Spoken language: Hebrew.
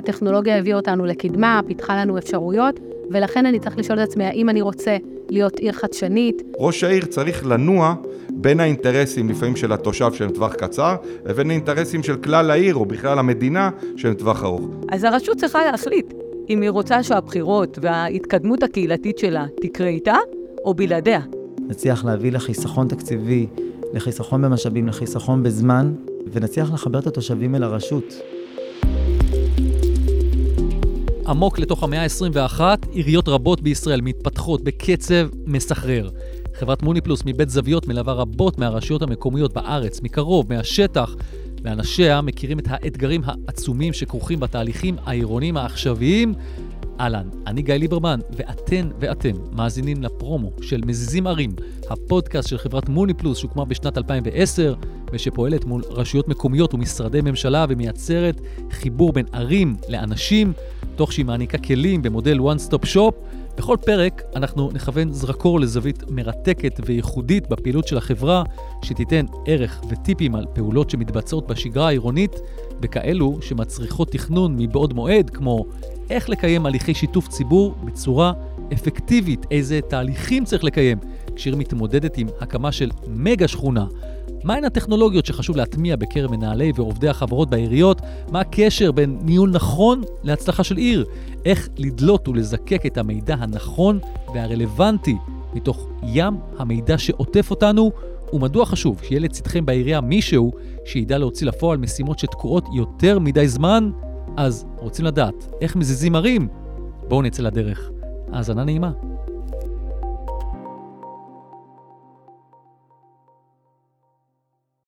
הטכנולוגיה הביאה אותנו לקדמה, פיתחה לנו אפשרויות, ולכן אני צריך לשאול את עצמי, האם אני רוצה להיות עיר חדשנית? ראש העיר צריך לנוע בין האינטרסים לפעמים של התושב שהם טווח קצר, לבין האינטרסים של כלל העיר או בכלל המדינה שהם טווח ארוך. אז הרשות צריכה להחליט אם היא רוצה שהבחירות וההתקדמות הקהילתית שלה תקרה איתה או בלעדיה. נצליח להביא לחיסכון תקציבי, לחיסכון במשאבים, לחיסכון בזמן, ונצליח לחבר את התושבים אל הרשות. עמוק לתוך המאה ה-21, עיריות רבות בישראל מתפתחות בקצב מסחרר. חברת מוני פלוס מבית זוויות מלווה רבות מהרשויות המקומיות בארץ, מקרוב, מהשטח, ואנשיה מכירים את האתגרים העצומים שכרוכים בתהליכים העירוניים העכשוויים. אהלן, אני גיא ליברמן, ואתן ואתם מאזינים לפרומו של מזיזים ערים, הפודקאסט של חברת מוני פלוס שהוקמה בשנת 2010, ושפועלת מול רשויות מקומיות ומשרדי ממשלה ומייצרת חיבור בין ערים לאנשים, תוך שהיא מעניקה כלים במודל one stop shop. בכל פרק אנחנו נכוון זרקור לזווית מרתקת וייחודית בפעילות של החברה, שתיתן ערך וטיפים על פעולות שמתבצעות בשגרה העירונית, וכאלו שמצריכות תכנון מבעוד מועד, כמו איך לקיים הליכי שיתוף ציבור בצורה אפקטיבית, איזה תהליכים צריך לקיים כשעיר מתמודדת עם הקמה של מגה שכונה. מהן הטכנולוגיות שחשוב להטמיע בקרב מנהלי ועובדי החברות בעיריות? מה הקשר בין ניהול נכון להצלחה של עיר? איך לדלות ולזקק את המידע הנכון והרלוונטי מתוך ים המידע שעוטף אותנו? ומדוע חשוב שיהיה לצדכם בעירייה מישהו שידע להוציא לפועל משימות שתקועות יותר מדי זמן? אז רוצים לדעת איך מזיזים ערים? בואו נצא לדרך. האזנה נעימה.